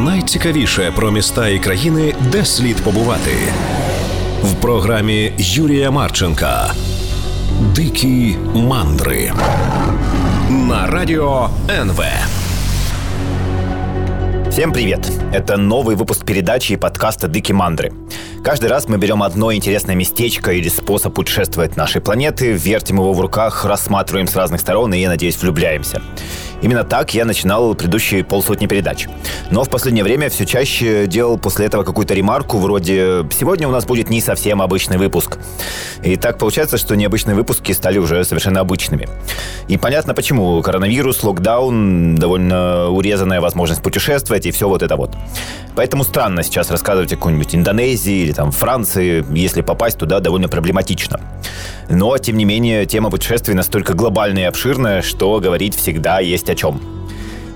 найцікавіше про міста і країни, де слід побувати в програмі Юрія Марченка. Дикі мандри на радио НВ. Всем привет! Это новый выпуск передачи и подкаста «Дыки Мандры». Каждый раз мы берем одно интересное местечко или способ путешествовать нашей планеты, вертим его в руках, рассматриваем с разных сторон и, я надеюсь, влюбляемся. Именно так я начинал предыдущие полсотни передач. Но в последнее время все чаще делал после этого какую-то ремарку вроде «сегодня у нас будет не совсем обычный выпуск». И так получается, что необычные выпуски стали уже совершенно обычными. И понятно почему. Коронавирус, локдаун, довольно урезанная возможность путешествовать и все вот это вот. Поэтому странно сейчас рассказывать о какой-нибудь Индонезии или там Франции, если попасть туда довольно проблематично. Но, тем не менее, тема путешествий настолько глобальная и обширная, что говорить всегда есть о чем.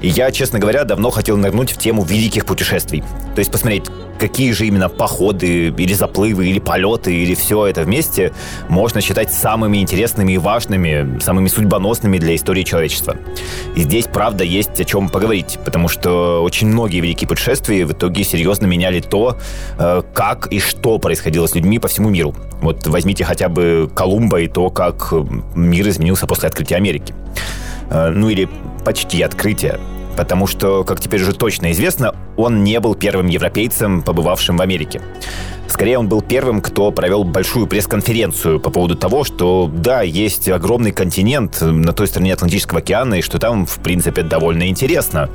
И я, честно говоря, давно хотел нырнуть в тему великих путешествий. То есть посмотреть, какие же именно походы, или заплывы, или полеты, или все это вместе можно считать самыми интересными и важными, самыми судьбоносными для истории человечества. И здесь, правда, есть о чем поговорить, потому что очень многие великие путешествия в итоге серьезно меняли то, э, как и что происходило с людьми по всему миру. Вот возьмите хотя бы Колумба и то, как мир изменился после открытия Америки. Э, ну или почти открытия потому что, как теперь уже точно известно, он не был первым европейцем, побывавшим в Америке. Скорее, он был первым, кто провел большую пресс-конференцию по поводу того, что да, есть огромный континент на той стороне Атлантического океана, и что там, в принципе, довольно интересно.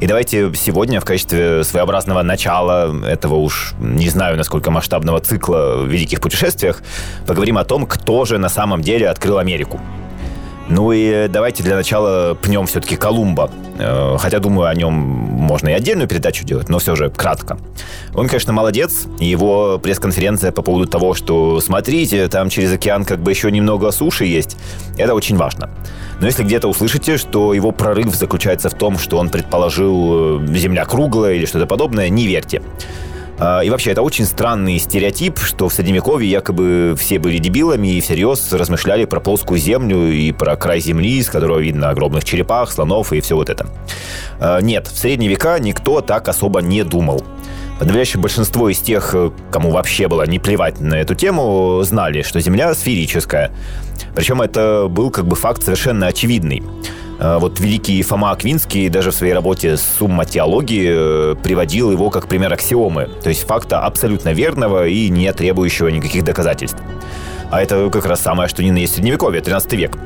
И давайте сегодня в качестве своеобразного начала этого уж не знаю, насколько масштабного цикла в великих путешествиях поговорим о том, кто же на самом деле открыл Америку. Ну и давайте для начала пнем все-таки Колумба. Э, хотя, думаю, о нем можно и отдельную передачу делать, но все же кратко. Он, конечно, молодец. Его пресс-конференция по поводу того, что смотрите, там через океан как бы еще немного суши есть, это очень важно. Но если где-то услышите, что его прорыв заключается в том, что он предположил э, Земля круглая или что-то подобное, не верьте. А, и вообще, это очень странный стереотип, что в Средневековье якобы все были дебилами и всерьез размышляли про плоскую землю и про край земли, с которого видно огромных черепах, слонов и все вот это. А, нет, в средние века никто так особо не думал. Подавляющее большинство из тех, кому вообще было не плевать на эту тему, знали, что Земля сферическая. Причем это был как бы факт совершенно очевидный. А, вот великий Фома Аквинский даже в своей работе «Сумма теологии» э, приводил его как пример аксиомы, то есть факта абсолютно верного и не требующего никаких доказательств. А это как раз самое, что ни на есть средневековье, 13 век.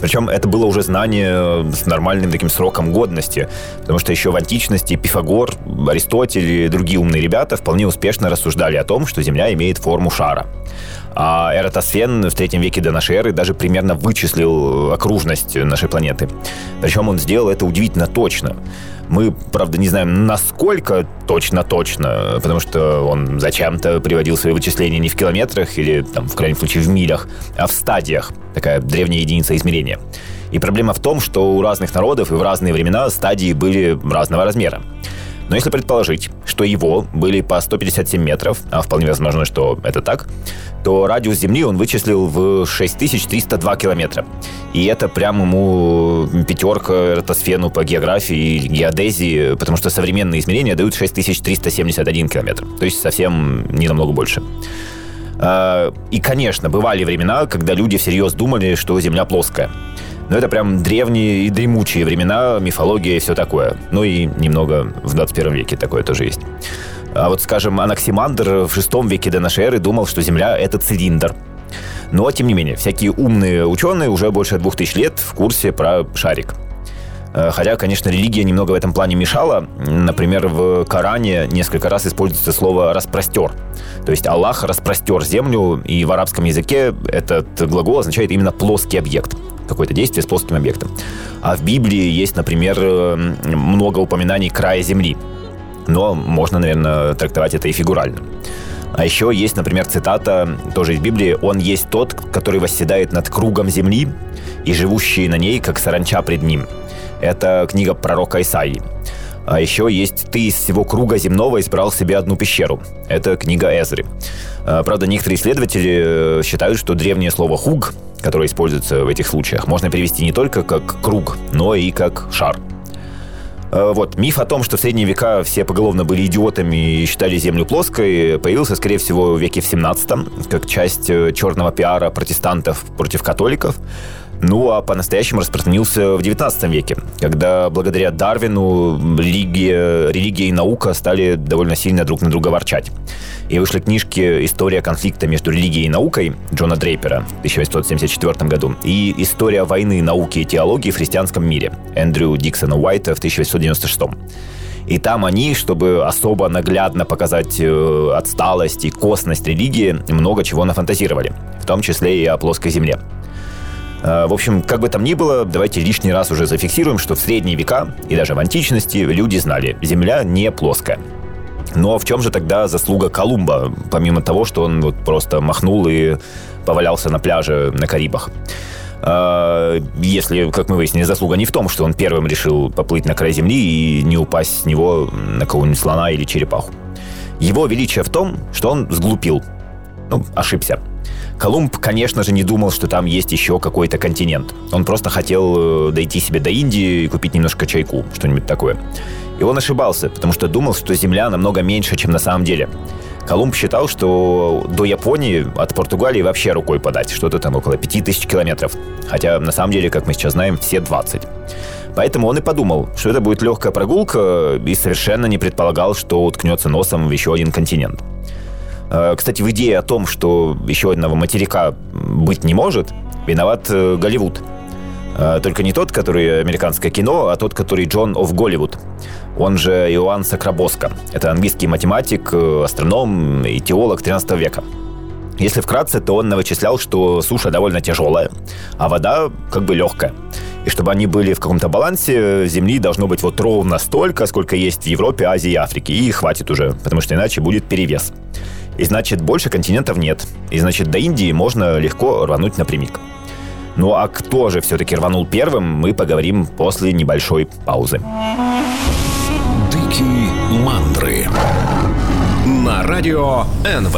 Причем это было уже знание с нормальным таким сроком годности, потому что еще в античности Пифагор, Аристотель и другие умные ребята вполне успешно рассуждали о том, что Земля имеет форму шара. А Эратосфен в третьем веке до нашей эры даже примерно вычислил окружность нашей планеты. Причем он сделал это удивительно точно. Мы, правда, не знаем, насколько точно-точно, потому что он зачем-то приводил свои вычисления не в километрах или, там, в крайнем случае, в милях, а в стадиях. Такая древняя единица измерения. И проблема в том, что у разных народов и в разные времена стадии были разного размера. Но если предположить, что его были по 157 метров, а вполне возможно, что это так, то радиус Земли он вычислил в 6302 километра. И это прям ему пятерка ротосфену по географии и геодезии, потому что современные измерения дают 6371 километр. То есть совсем не намного больше. А, и, конечно, бывали времена, когда люди всерьез думали, что Земля плоская. Но это прям древние и дремучие времена, мифология и все такое. Ну и немного в 21 веке такое тоже есть. А вот, скажем, Анаксимандр в шестом веке до нашей эры думал, что Земля — это цилиндр. Но, тем не менее, всякие умные ученые уже больше двух тысяч лет в курсе про шарик. Э, хотя, конечно, религия немного в этом плане мешала. Например, в Коране несколько раз используется слово «распростер». То есть Аллах распростер землю, и в арабском языке этот глагол означает именно плоский объект какое-то действие с плоским объектом. А в Библии есть, например, э, много упоминаний края земли. Но можно, наверное, трактовать это и фигурально. А еще есть, например, цитата тоже из Библии. «Он есть тот, который восседает над кругом земли, и живущие на ней, как саранча пред ним». Это книга пророка Исаии. А еще есть «Ты из всего круга земного избрал себе одну пещеру». Это книга Эзры. А, правда, некоторые исследователи э, считают, что древнее слово «хуг», которое используется в этих случаях, можно перевести не только как «круг», но и как «шар». Э, вот, миф о том, что в средние века все поголовно были идиотами и считали Землю плоской, появился, скорее всего, в веке в 17 как часть э, черного пиара протестантов против католиков. Ну, а по-настоящему распространился в 19 веке, когда благодаря Дарвину религия, религия и наука стали довольно сильно друг на друга ворчать. И вышли книжки «История конфликта между религией и наукой» Джона Дрейпера в 1874 году и «История войны, науки и теологии в христианском мире» Эндрю Диксона Уайта в 1896 и там они, чтобы особо наглядно показать э, отсталость и косность религии, много чего нафантазировали, в том числе и о плоской земле. Э, в общем, как бы там ни было, давайте лишний раз уже зафиксируем, что в средние века и даже в античности люди знали, Земля не плоская. Но в чем же тогда заслуга Колумба, помимо того, что он вот просто махнул и повалялся на пляже на Карибах? Э, если, как мы выяснили, заслуга не в том, что он первым решил поплыть на край земли и не упасть с него на кого-нибудь слона или черепаху. Его величие в том, что он сглупил. Ну, ошибся. Колумб, конечно же, не думал, что там есть еще какой-то континент. Он просто хотел э, дойти себе до Индии и купить немножко чайку, что-нибудь такое. И он ошибался, потому что думал, что Земля намного меньше, чем на самом деле. Колумб считал, что до Японии от Португалии вообще рукой подать, что-то там около 5000 километров. Хотя на самом деле, как мы сейчас знаем, все 20. Поэтому он и подумал, что это будет легкая прогулка, и совершенно не предполагал, что уткнется носом в еще один континент. Э, кстати, в идее о том, что еще одного материка быть не может, виноват э, Голливуд. Э, только не тот, который американское кино, а тот, который Джон оф Голливуд. Он же Иоанн Сакрабоско. Это английский математик, астроном и теолог 13 века. Если вкратце, то он вычислял, что суша довольно тяжелая, а вода как бы легкая. И чтобы они были в каком-то балансе, Земли должно быть вот ровно столько, сколько есть в Европе, Азии и Африке. И хватит уже, потому что иначе будет перевес. И значит, больше континентов нет. И значит, до Индии можно легко рвануть напрямик. Ну а кто же все-таки рванул первым, мы поговорим после небольшой паузы. Дикие мандры на радио НВ.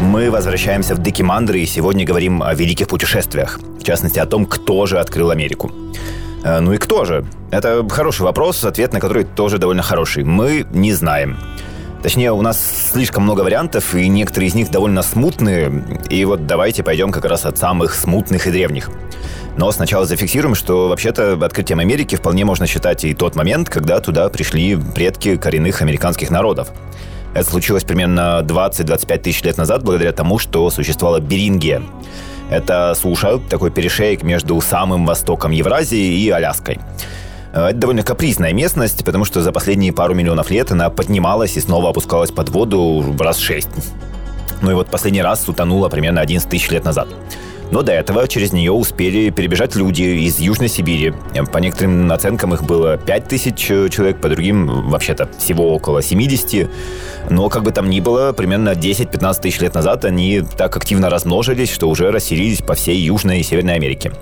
Мы возвращаемся в Дикие Мандры и сегодня говорим о великих путешествиях. В частности, о том, кто же открыл Америку. Э, ну и кто же? Это хороший вопрос, ответ на который тоже довольно хороший. Мы не знаем. Точнее, у нас слишком много вариантов, и некоторые из них довольно смутные. И вот давайте пойдем как раз от самых смутных и древних. Но сначала зафиксируем, что вообще-то открытием Америки вполне можно считать и тот момент, когда туда пришли предки коренных американских народов. Это случилось примерно 20-25 тысяч лет назад благодаря тому, что существовала Берингия. Это суша, такой перешейк между самым востоком Евразии и Аляской. Э, это довольно капризная местность, потому что за последние пару миллионов лет она поднималась и снова опускалась под воду раз шесть. Ну и вот последний раз утонула примерно 11 тысяч лет назад. Но до этого через нее успели перебежать люди из Южной Сибири. По некоторым оценкам их было 5 тысяч э, человек, по другим вообще-то всего около 70. Но как бы там ни было, примерно 10-15 тысяч лет назад они так активно размножились, что уже расселились по всей Южной и Северной Америке.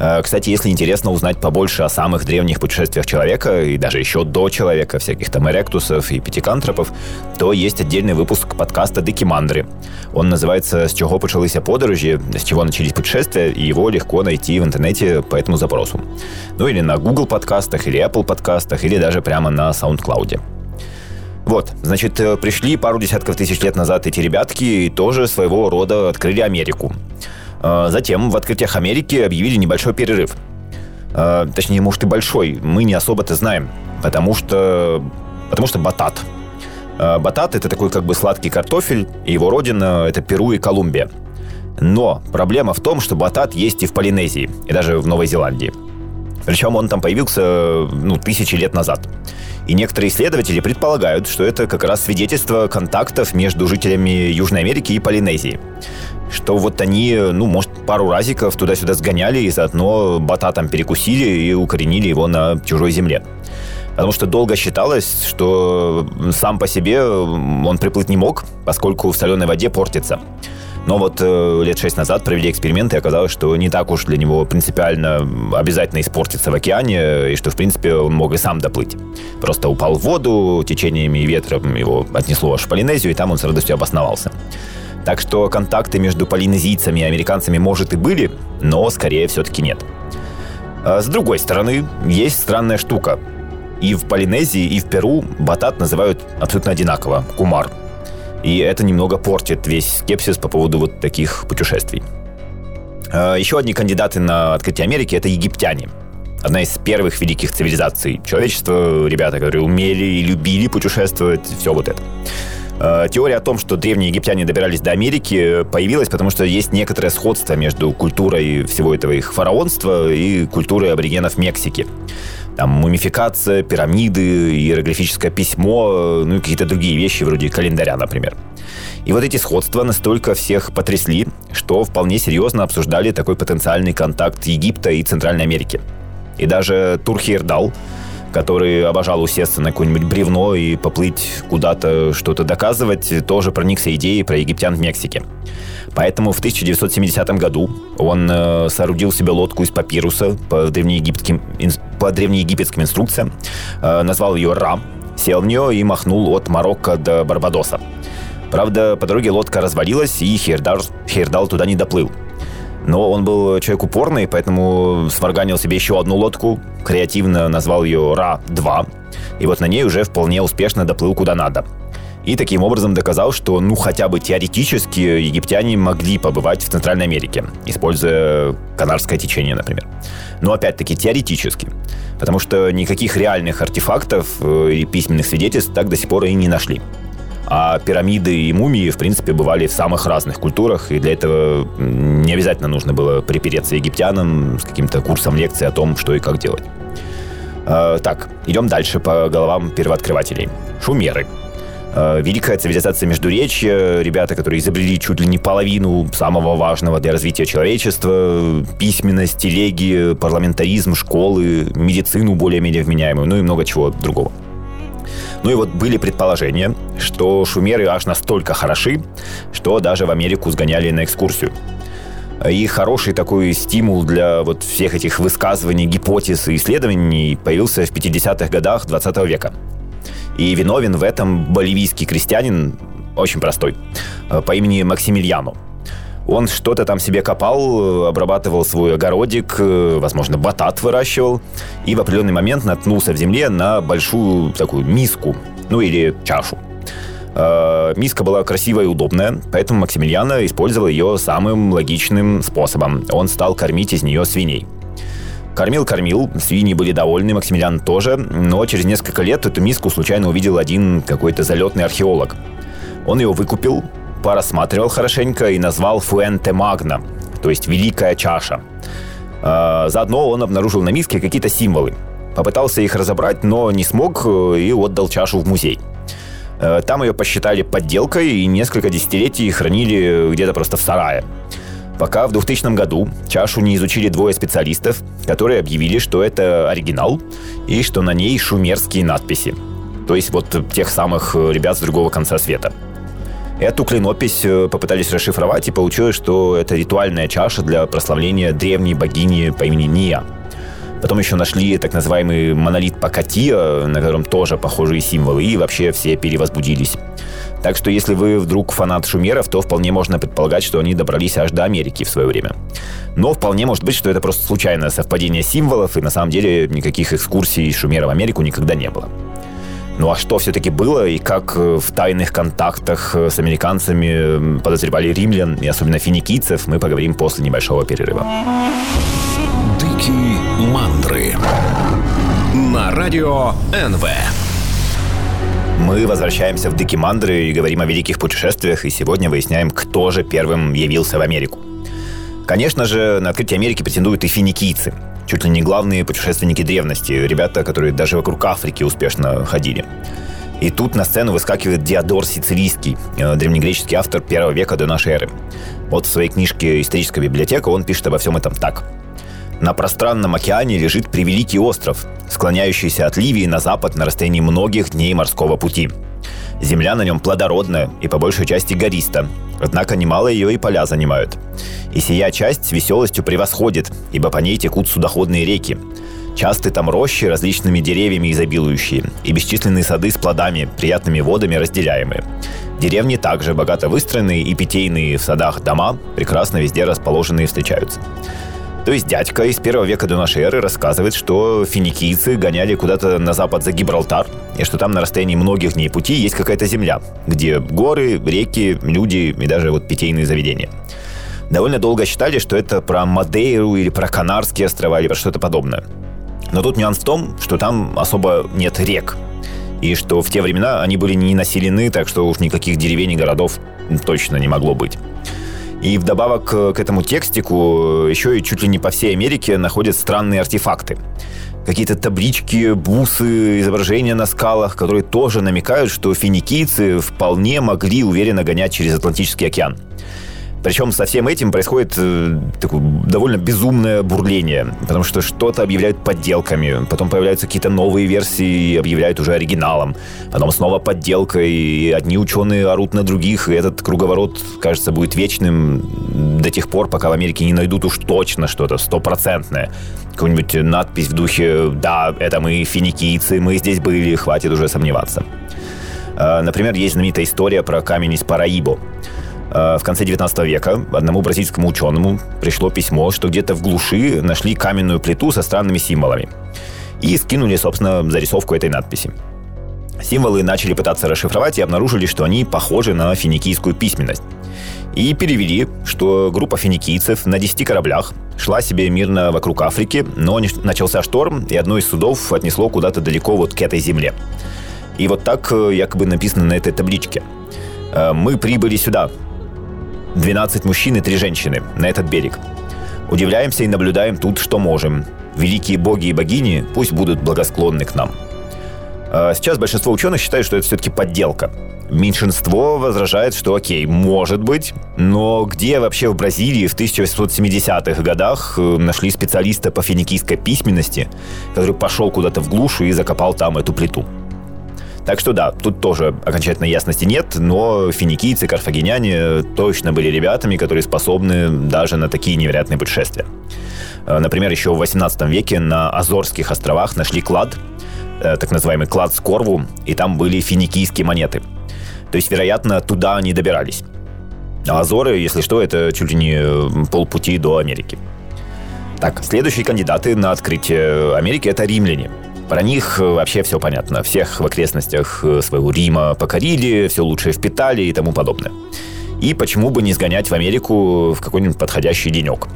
Э, кстати, если интересно узнать побольше о самых древних путешествиях человека и даже еще до человека, всяких там эректусов и пятикантропов, то есть отдельный выпуск подкаста «Дикимандры». Он называется «С чего почалися подорожи», с чего начались путешествия, и его легко найти в интернете по этому запросу. Ну или на Google подкастах, или Apple подкастах, или даже прямо на SoundCloud. Вот, значит, э, пришли пару десятков тысяч лет назад эти ребятки и тоже своего рода открыли Америку. А, затем в открытиях Америки объявили небольшой перерыв. А, точнее, может и большой. Мы не особо-то знаем. Потому что... Потому что батат. А, батат – это такой как бы сладкий картофель, и его родина – это Перу и Колумбия. Но проблема в том, что батат есть и в Полинезии, и даже в Новой Зеландии. Причем он там появился ну, тысячи лет назад. И некоторые исследователи предполагают, что это как раз свидетельство контактов между жителями Южной Америки и Полинезии что вот они, ну, может, пару разиков туда-сюда сгоняли и заодно бота там перекусили и укоренили его на чужой земле. Потому что долго считалось, что сам по себе он приплыть не мог, поскольку в соленой воде портится. Но вот э, лет шесть назад провели эксперименты, и оказалось, что не так уж для него принципиально обязательно испортиться в океане, и что, в принципе, он мог и сам доплыть. Просто упал в воду, течениями и ветром его отнесло аж в Полинезию, и там он с радостью обосновался. Так что контакты между полинезийцами и американцами, может, и были, но скорее все-таки нет. А с другой стороны, есть странная штука. И в Полинезии, и в Перу батат называют абсолютно одинаково – кумар. И это немного портит весь скепсис по поводу вот таких путешествий. А еще одни кандидаты на открытие Америки – это египтяне. Одна из первых великих цивилизаций человечества, ребята, которые умели и любили путешествовать, все вот это. Э, теория о том, что древние египтяне добирались до Америки, появилась, потому что есть некоторое сходство между культурой всего этого их фараонства и культурой аборигенов Мексики. Там мумификация, пирамиды, иероглифическое письмо, ну и какие-то другие вещи, вроде календаря, например. И вот эти сходства настолько всех потрясли, что вполне серьезно обсуждали такой потенциальный контакт Египта и Центральной Америки. И даже Турхирдал, который обожал усесться на какое-нибудь бревно и поплыть куда-то что-то доказывать, тоже проникся идеей про египтян в Мексике. Поэтому в 1970 году он э, соорудил себе лодку из папируса по древнеегипетским, по древнеегипетским инструкциям, э, назвал ее Ра, сел в нее и махнул от Марокко до Барбадоса. Правда, по дороге лодка развалилась, и Хейрдал, Хейрдал туда не доплыл. Но он был человек упорный, поэтому сварганил себе еще одну лодку, креативно назвал ее Ра-2, и вот на ней уже вполне успешно доплыл куда надо. И таким образом доказал, что, ну, хотя бы теоретически египтяне могли побывать в Центральной Америке, используя канарское течение, например. Но опять-таки теоретически. Потому что никаких реальных артефактов э, и письменных свидетельств так до сих пор и не нашли. А пирамиды и мумии, в принципе, бывали в самых разных культурах, и для этого не обязательно нужно было припереться египтянам с каким-то курсом лекций о том, что и как делать. А, так, идем дальше по головам первооткрывателей. Шумеры. А, великая цивилизация Междуречья, ребята, которые изобрели чуть ли не половину самого важного для развития человечества, письменность, телеги, парламентаризм, школы, медицину более-менее вменяемую, ну и много чего другого. Ну и вот были предположения, что шумеры аж настолько хороши, что даже в Америку сгоняли на экскурсию. И хороший такой стимул для вот всех этих высказываний, гипотез и исследований появился в 50-х годах 20 века. И виновен в этом боливийский крестьянин, очень простой, по имени Максимiliano – он что-то там себе копал, обрабатывал свой огородик, возможно, батат выращивал, и в определенный момент наткнулся в земле на большую такую миску, ну или чашу. Э, миска была красивая и удобная, поэтому Максимилиана использовал ее самым логичным способом. Он стал кормить из нее свиней. Кормил-кормил, свиньи были довольны, Максимилиан тоже, но через несколько лет эту миску случайно увидел один какой-то залетный археолог. Он ее выкупил, порассматривал хорошенько и назвал Фуэнте Магна, то есть «Великая чаша». А, заодно он обнаружил на миске какие-то символы. Попытался их разобрать, но не смог э, и отдал чашу в музей. Э, там ее посчитали подделкой и несколько десятилетий хранили где-то просто в сарае. Пока в 2000 году чашу не изучили двое специалистов, которые объявили, что это оригинал и что на ней шумерские надписи. То есть вот тех самых э, ребят с другого конца света – Эту клинопись э, попытались расшифровать, и получилось, что это ритуальная чаша для прославления древней богини по имени Ния. Потом еще нашли так называемый монолит Пакатия, на котором тоже похожие символы, и вообще все перевозбудились. Так что если вы вдруг фанат шумеров, то вполне можно предполагать, что они добрались аж до Америки в свое время. Но вполне может быть, что это просто случайное совпадение символов, и на самом деле никаких экскурсий шумера в Америку никогда не было. Ну а что все-таки было и как э, в тайных контактах э, с американцами подозревали римлян и особенно финикийцев, мы поговорим после небольшого перерыва. Дикие мандры на радио НВ. Мы возвращаемся в Дикие Мандры и говорим о великих путешествиях, и сегодня выясняем, кто же первым явился в Америку. Конечно же, на открытие Америки претендуют и финикийцы – чуть ли не главные путешественники древности, ребята, которые даже вокруг Африки успешно ходили. И тут на сцену выскакивает Диодор Сицилийский, э, древнегреческий автор первого века до нашей эры. Вот в своей книжке «Историческая библиотека» он пишет обо всем этом так. На пространном океане лежит превеликий остров, склоняющийся от Ливии на запад на расстоянии многих дней морского пути. Земля на нем плодородная и по большей части гориста, однако немало ее и поля занимают. И сия часть с веселостью превосходит, ибо по ней текут судоходные реки. Часты там рощи, различными деревьями изобилующие, и бесчисленные сады с плодами, приятными водами разделяемые. Деревни также богато выстроенные и питейные в садах дома, прекрасно везде расположенные встречаются. То есть дядька из первого века до нашей эры рассказывает, что финикийцы гоняли куда-то на запад за Гибралтар, и что там на расстоянии многих дней пути есть какая-то земля, где горы, реки, люди и даже вот питейные заведения. Довольно долго считали, что это про Мадейру или про Канарские острова или про что-то подобное. Но тут нюанс в том, что там особо нет рек. И что в те времена они были не населены, так что уж никаких деревень и городов точно не могло быть. И вдобавок к этому текстику еще и чуть ли не по всей Америке находят странные артефакты. Какие-то таблички, бусы, изображения на скалах, которые тоже намекают, что финикийцы вполне могли уверенно гонять через Атлантический океан. Причем со всем этим происходит э, такое довольно безумное бурление, потому что что-то объявляют подделками, потом появляются какие-то новые версии и объявляют уже оригиналом, потом снова подделка, и одни ученые орут на других, и этот круговорот, кажется, будет вечным до тех пор, пока в Америке не найдут уж точно что-то стопроцентное. Какую-нибудь надпись в духе «Да, это мы финикийцы, мы здесь были, хватит уже сомневаться». Э, например, есть знаменитая история про камень из Параибо. Э, в конце 19 века одному бразильскому ученому пришло письмо, что где-то в глуши нашли каменную плиту со странными символами. И скинули, собственно, зарисовку этой надписи. Символы начали пытаться расшифровать и обнаружили, что они похожи на финикийскую письменность. И перевели, что группа финикийцев на 10 кораблях шла себе мирно вокруг Африки, но начался шторм, и одно из судов отнесло куда-то далеко вот к этой земле. И вот так э, якобы написано на этой табличке. «Э, «Мы прибыли сюда, 12 мужчин и 3 женщины на этот берег. Удивляемся и наблюдаем тут, что можем. Великие боги и богини пусть будут благосклонны к нам. А сейчас большинство ученых считают, что это все-таки подделка. Меньшинство возражает, что окей, может быть, но где вообще в Бразилии в 1870-х годах э, нашли специалиста по финикийской письменности, который пошел куда-то в глушу и закопал там эту плиту? Так что да, тут тоже окончательной ясности нет, но финикийцы, карфагеняне точно были ребятами, которые способны даже на такие невероятные путешествия. Э, например, еще в 18 веке на Азорских островах нашли клад, э, так называемый клад Скорву, и там были финикийские монеты. То есть, вероятно, туда они добирались. А Азоры, если что, это чуть ли не полпути до Америки. Так, следующие кандидаты на открытие Америки – это римляне – про них э, вообще все понятно. Всех в окрестностях э, своего Рима покорили, все лучшее впитали и тому подобное. И почему бы не сгонять в Америку в какой-нибудь подходящий денек?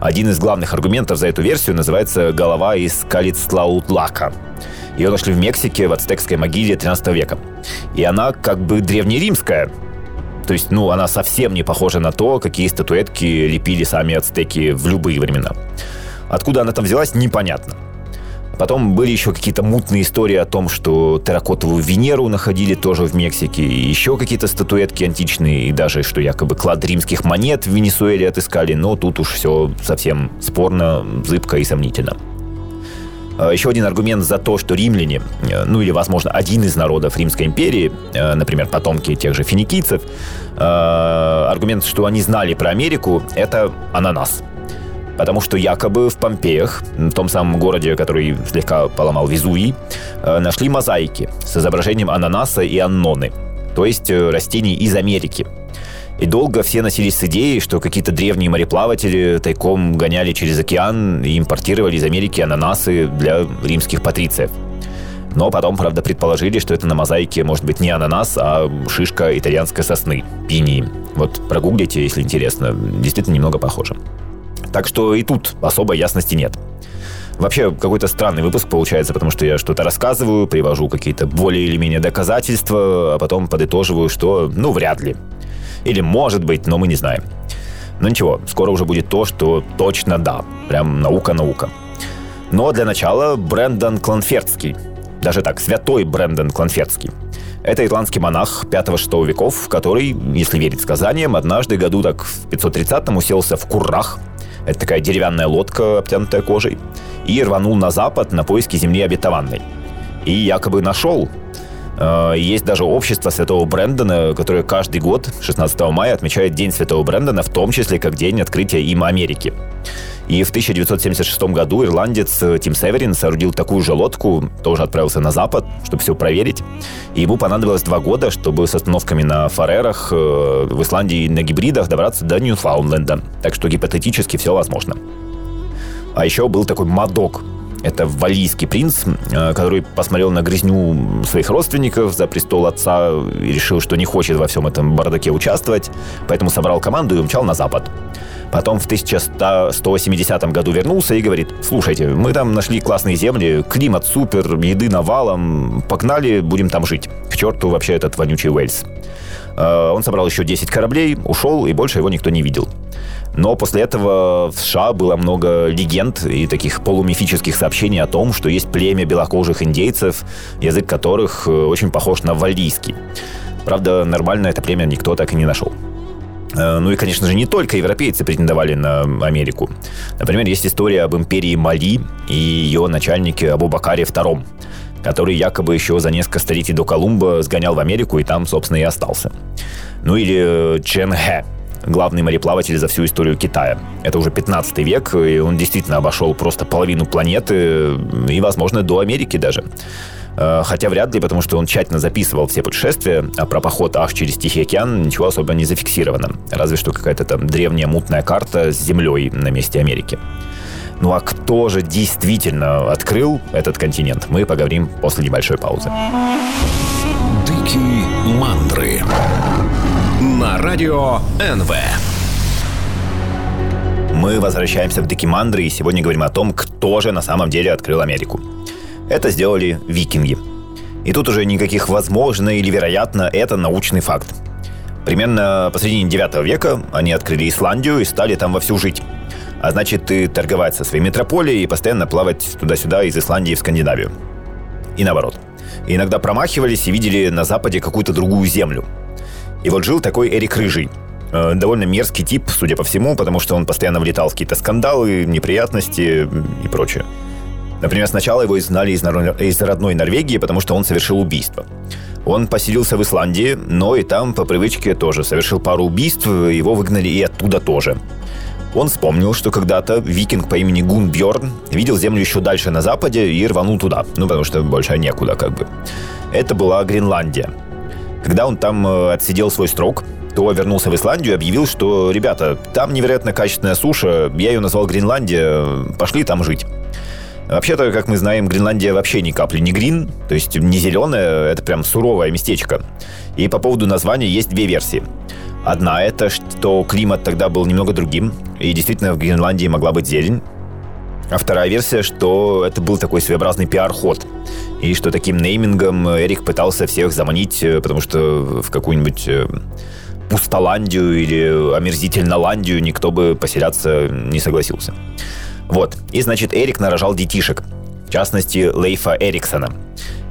Один из главных аргументов за эту версию называется «голова из Калицтлаутлака». Ее нашли в Мексике в ацтекской могиле 13 века. И она как бы древнеримская, то есть, ну, она совсем не похожа на то, какие статуэтки лепили сами ацтеки в любые времена. Откуда она там взялась, непонятно. Потом были еще какие-то мутные истории о том, что терракотовую Венеру находили тоже в Мексике, и еще какие-то статуэтки античные, и даже, что якобы клад римских монет в Венесуэле отыскали, но тут уж все совсем спорно, зыбко и сомнительно. А, еще один аргумент за то, что римляне, э, ну или, возможно, один из народов Римской империи, э, например, потомки тех же финикийцев, э, аргумент, что они знали про Америку, это ананас – потому что якобы в Помпеях, в том самом городе, который слегка поломал Везувий, э, нашли мозаики с изображением ананаса и анноны, то есть э, растений из Америки. И долго все носились с идеей, что какие-то древние мореплаватели тайком гоняли через океан и импортировали из Америки ананасы для римских патрициев. Но потом, правда, предположили, что это на мозаике может быть не ананас, а шишка итальянской сосны, пинии. Вот прогуглите, если интересно. Действительно немного похоже. Так что и тут особой ясности нет. Вообще какой-то странный выпуск получается, потому что я что-то рассказываю, привожу какие-то более или менее доказательства, а потом подытоживаю, что ну вряд ли. Или может быть, но мы не знаем. Но ничего, скоро уже будет то, что точно да. Прям наука-наука. Но для начала Брэндон Кланфердский. Даже так, святой Брэндон Кланфердский. Это ирландский монах 5-6 веков, который, если верить сказаниям, однажды году так в 530-м уселся в Куррах, это такая деревянная лодка, обтянутая кожей. И рванул на запад на поиски земли обетованной. И якобы нашел. Э, есть даже общество Святого Брэндона, которое каждый год, 16 мая, отмечает День Святого Брэндона, в том числе как день открытия им Америки. И в 1976 году ирландец э, Тим Северин соорудил такую же лодку, тоже отправился на запад, чтобы все проверить. И ему понадобилось два года, чтобы с остановками на Фарерах э, в Исландии на гибридах добраться до Ньюфаундленда. Так что гипотетически все возможно. А еще был такой Мадок. Это валийский принц, э, который посмотрел на грязню своих родственников за престол отца и решил, что не хочет во всем этом бардаке участвовать, поэтому собрал команду и умчал на запад. Потом в 1170 году вернулся и говорит, слушайте, мы там нашли классные земли, климат супер, еды навалом, погнали, будем там жить. К черту вообще этот вонючий Уэльс. Э, он собрал еще 10 кораблей, ушел, и больше его никто не видел. Но после этого в США было много легенд и таких полумифических сообщений о том, что есть племя белокожих индейцев, язык которых э, очень похож на валлийский. Правда, нормально это племя никто так и не нашел. Э, ну и, конечно же, не только европейцы претендовали на Америку. Например, есть история об империи Мали и ее начальнике Абу-Бакаре II, который якобы еще за несколько столетий до Колумба сгонял в Америку и там, собственно, и остался. Ну или Чен Хэ, главный мореплаватель за всю историю Китая. Это уже 15 век, и он действительно обошел просто половину планеты и, возможно, до Америки даже. Э, хотя вряд ли, потому что он тщательно записывал все путешествия, а про поход аж через Тихий океан ничего особо не зафиксировано. Разве что какая-то там древняя мутная карта с землей на месте Америки. Ну а кто же действительно открыл этот континент, мы поговорим после небольшой паузы. Дикие мандры на радио НВ. Мы возвращаемся в Дикимандры и сегодня говорим о том, кто же на самом деле открыл Америку. Это сделали викинги. И тут уже никаких возможно или вероятно, это научный факт. Примерно посредине 9 века они открыли Исландию и стали там вовсю жить. А значит, и торговать со своей метрополией и постоянно плавать туда-сюда из Исландии в Скандинавию. И наоборот. И иногда промахивались и видели на западе какую-то другую землю. И вот жил такой Эрик Рыжий. Э, довольно мерзкий тип, судя по всему, потому что он постоянно влетал в какие-то скандалы, неприятности и прочее. Например, сначала его изгнали из, родной Норвегии, потому что он совершил убийство. Он поселился в Исландии, но и там по привычке тоже совершил пару убийств, его выгнали и оттуда тоже. Он вспомнил, что когда-то викинг по имени Гун Бьорн видел землю еще дальше на западе и рванул туда, ну потому что больше некуда как бы. Это была Гренландия. Когда он там э, отсидел свой срок, то вернулся в Исландию и объявил, что, ребята, там невероятно качественная суша, я ее назвал Гренландия, пошли там жить. Вообще-то, как мы знаем, Гренландия вообще ни капли не грин, то есть не зеленая, это прям суровое местечко. И по поводу названия есть две версии. Одна – это что климат тогда был немного другим, и действительно в Гренландии могла быть зелень. А вторая версия, что это был такой своеобразный пиар-ход. И что таким неймингом Эрик пытался всех заманить, э, потому что в какую-нибудь э, пустоландию или омерзительноландию никто бы поселяться не согласился. Вот. И, значит, Эрик нарожал детишек. В частности, Лейфа Эриксона,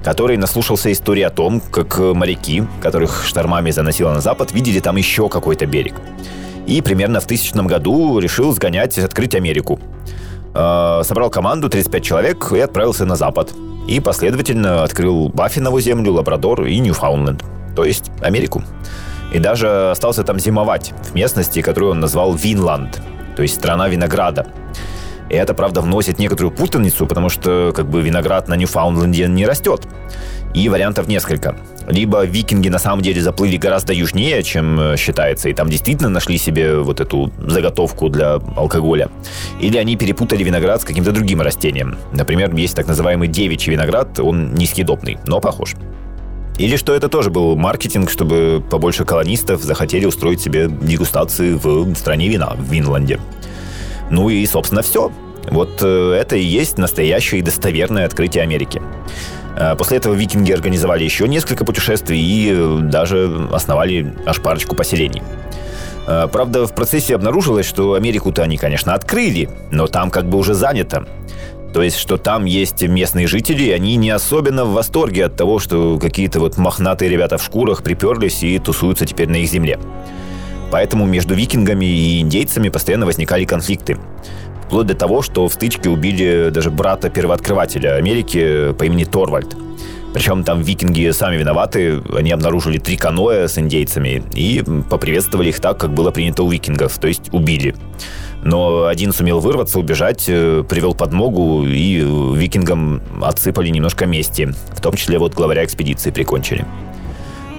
который наслушался истории о том, как моряки, которых штормами заносило на запад, видели там еще какой-то берег. И примерно в тысячном году решил сгонять, открыть Америку. Э, собрал команду, 35 человек, и отправился на запад. И последовательно открыл Баффинову землю, Лабрадор и Ньюфаундленд, то есть Америку. И даже остался там зимовать, в местности, которую он назвал Винланд, то есть страна винограда. И это, правда, вносит некоторую путаницу, потому что как бы виноград на Ньюфаундленде не растет. И вариантов несколько. Либо викинги на самом деле заплыли гораздо южнее, чем э, считается, и там действительно нашли себе вот эту заготовку для алкоголя. Или они перепутали виноград с каким-то другим растением. Например, есть так называемый девичий виноград, он несъедобный, но похож. Или что это тоже был маркетинг, чтобы побольше колонистов захотели устроить себе дегустации в стране вина, в Винланде. Ну и, собственно, все. Вот э, это и есть настоящее и достоверное открытие Америки. Э, после этого викинги организовали еще несколько путешествий и э, даже основали аж парочку поселений. Правда, в процессе обнаружилось, что Америку-то они, конечно, открыли, но там как бы уже занято. То есть, что там есть местные жители, они не особенно в восторге от того, что какие-то вот мохнатые ребята в шкурах приперлись и тусуются теперь на их земле. Поэтому между викингами и индейцами постоянно возникали конфликты. Вплоть до того, что в стычке убили даже брата первооткрывателя Америки по имени Торвальд. Причем там викинги сами виноваты. Они обнаружили три каноэ с индейцами и поприветствовали их так, как было принято у викингов, то есть убили. Но один сумел вырваться, убежать, э, привел подмогу, и викингам отсыпали немножко мести. В том числе вот главаря экспедиции прикончили.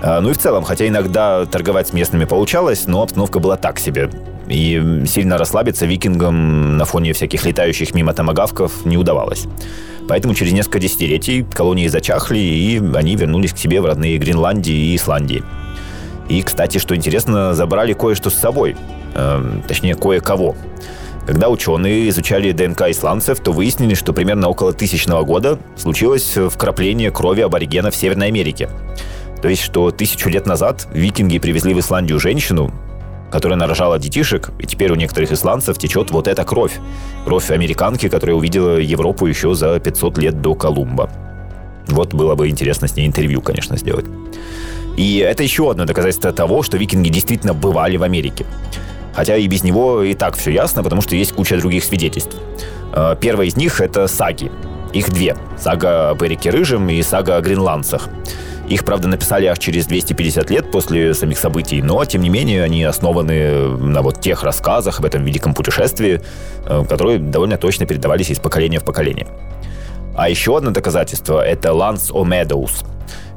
А, ну и в целом, хотя иногда торговать с местными получалось, но обстановка была так себе. и сильно расслабиться викингам на фоне всяких летающих мимо томагавков не удавалось. Поэтому через несколько десятилетий колонии зачахли, и они вернулись к себе в родные Гренландии и Исландии. И, кстати, что интересно, забрали кое-что с собой. Э, точнее, кое-кого. Когда ученые изучали ДНК исландцев, то выяснили, что примерно около тысячного года случилось вкрапление крови аборигенов в Северной Америке. То есть, что тысячу лет назад викинги привезли в Исландию женщину, которая нарожала детишек, и теперь у некоторых исландцев течет вот эта кровь. Кровь американки, которая увидела Европу еще за 500 лет до Колумба. Вот было бы интересно с ней интервью, конечно, сделать. И это еще одно доказательство того, что викинги действительно бывали в Америке. Хотя и без него и так все ясно, потому что есть куча других свидетельств. Э, первая из них — это саги. Их две. Сага об Эрике Рыжем и сага о гренландцах. Их, правда, написали аж через 250 лет после самих событий, но, тем не менее, они основаны на вот тех рассказах об этом великом путешествии, э, которые довольно точно передавались из поколения в поколение. А еще одно доказательство – это Ланс О'Медоус.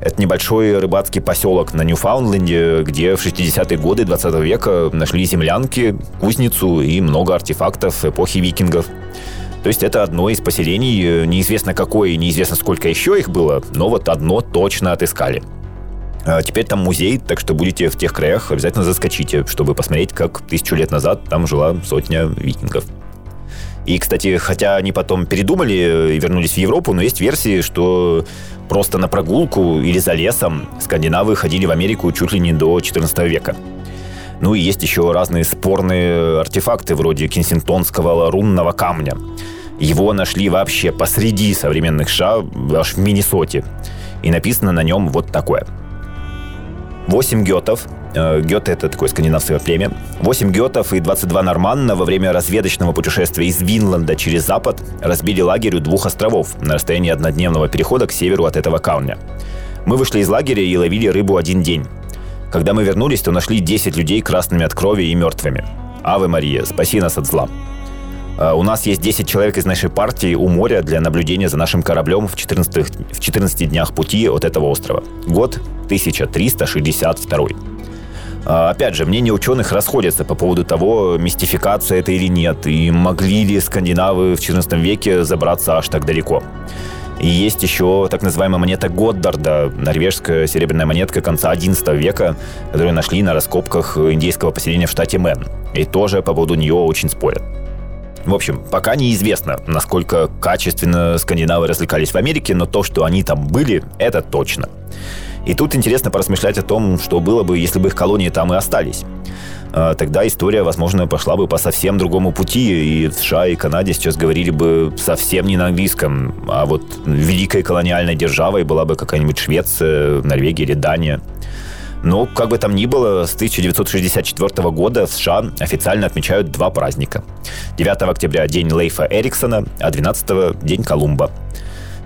Это небольшой рыбацкий поселок на Ньюфаундленде, где в 60-е годы 20 века нашли землянки, кузницу и много артефактов эпохи викингов – то есть это одно из поселений, э, неизвестно какое неизвестно сколько еще их было, но вот одно точно отыскали. А теперь там музей, так что будете в тех краях, обязательно заскочите, чтобы посмотреть, как тысячу лет назад там жила сотня викингов. И, кстати, хотя они потом передумали и вернулись в Европу, но есть версии, что просто на прогулку или за лесом скандинавы ходили в Америку чуть ли не до 14 века. Ну и есть еще разные спорные артефакты, вроде кенсингтонского рунного камня. Его нашли вообще посреди современных США, аж в Миннесоте. И написано на нем вот такое. Восемь гетов, э, Геты — это такое скандинавское племя. Восемь гетов и 22 норманна во время разведочного путешествия из Винланда через запад разбили лагерь у двух островов на расстоянии однодневного перехода к северу от этого камня. Мы вышли из лагеря и ловили рыбу один день. Когда мы вернулись, то нашли 10 людей красными от крови и мертвыми. Аве Мария, спаси нас от зла. А, у нас есть 10 человек из нашей партии у моря для наблюдения за нашим кораблем в 14, в 14 днях пути от этого острова. Год 1362. А, опять же, мнения ученых расходятся по поводу того, мистификация это или нет, и могли ли скандинавы в 14 веке забраться аж так далеко. И есть еще так называемая монета Годдарда, норвежская серебряная монетка конца XI века, которую нашли на раскопках индейского поселения в штате Мэн. И тоже по поводу нее очень спорят. В общем, пока неизвестно, насколько качественно скандинавы развлекались в Америке, но то, что они там были, это точно. И тут интересно поразмышлять о том, что было бы, если бы их колонии там и остались. А, тогда история, возможно, пошла бы по совсем другому пути, и США и Канаде сейчас говорили бы совсем не на английском, а вот великой колониальной державой была бы какая-нибудь Швеция, Норвегия или Дания. Но, как бы там ни было, с 1964 года в США официально отмечают два праздника. 9 октября – День Лейфа Эриксона, а 12 – День Колумба.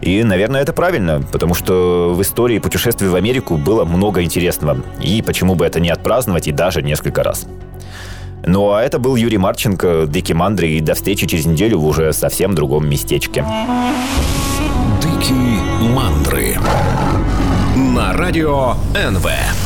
И, наверное, это правильно, потому что в истории путешествий в Америку было много интересного. И почему бы это не отпраздновать и даже несколько раз. Ну а это был Юрий Марченко, Дики Мандри, и до встречи через неделю в уже совсем другом местечке. Дикие мандры на радио НВ.